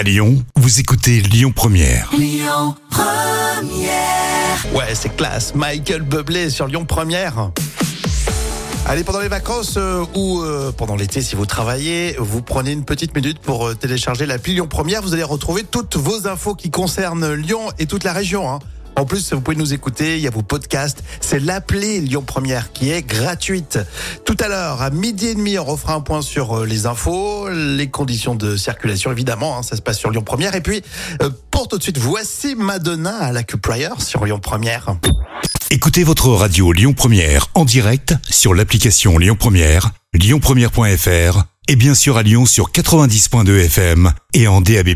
À Lyon, vous écoutez Lyon Première. Ouais, c'est classe. Michael Bublé sur Lyon Première. Allez, pendant les vacances euh, ou euh, pendant l'été, si vous travaillez, vous prenez une petite minute pour euh, télécharger l'appli Lyon Première. Vous allez retrouver toutes vos infos qui concernent Lyon et toute la région. hein. En plus, vous pouvez nous écouter, il y a vos podcasts. C'est l'appli Lyon Première qui est gratuite. Tout à l'heure, à midi et demi, on refera un point sur euh, les infos, les conditions de circulation, évidemment. hein, ça se passe sur Lyon Première. Et puis, euh, pour tout de suite, voici Madonna à la Cuprior sur Lyon Première. Écoutez votre radio Lyon Première en direct sur l'application Lyon Première, lyonpremière.fr et bien sûr à Lyon sur 90.2 FM et en DAB+.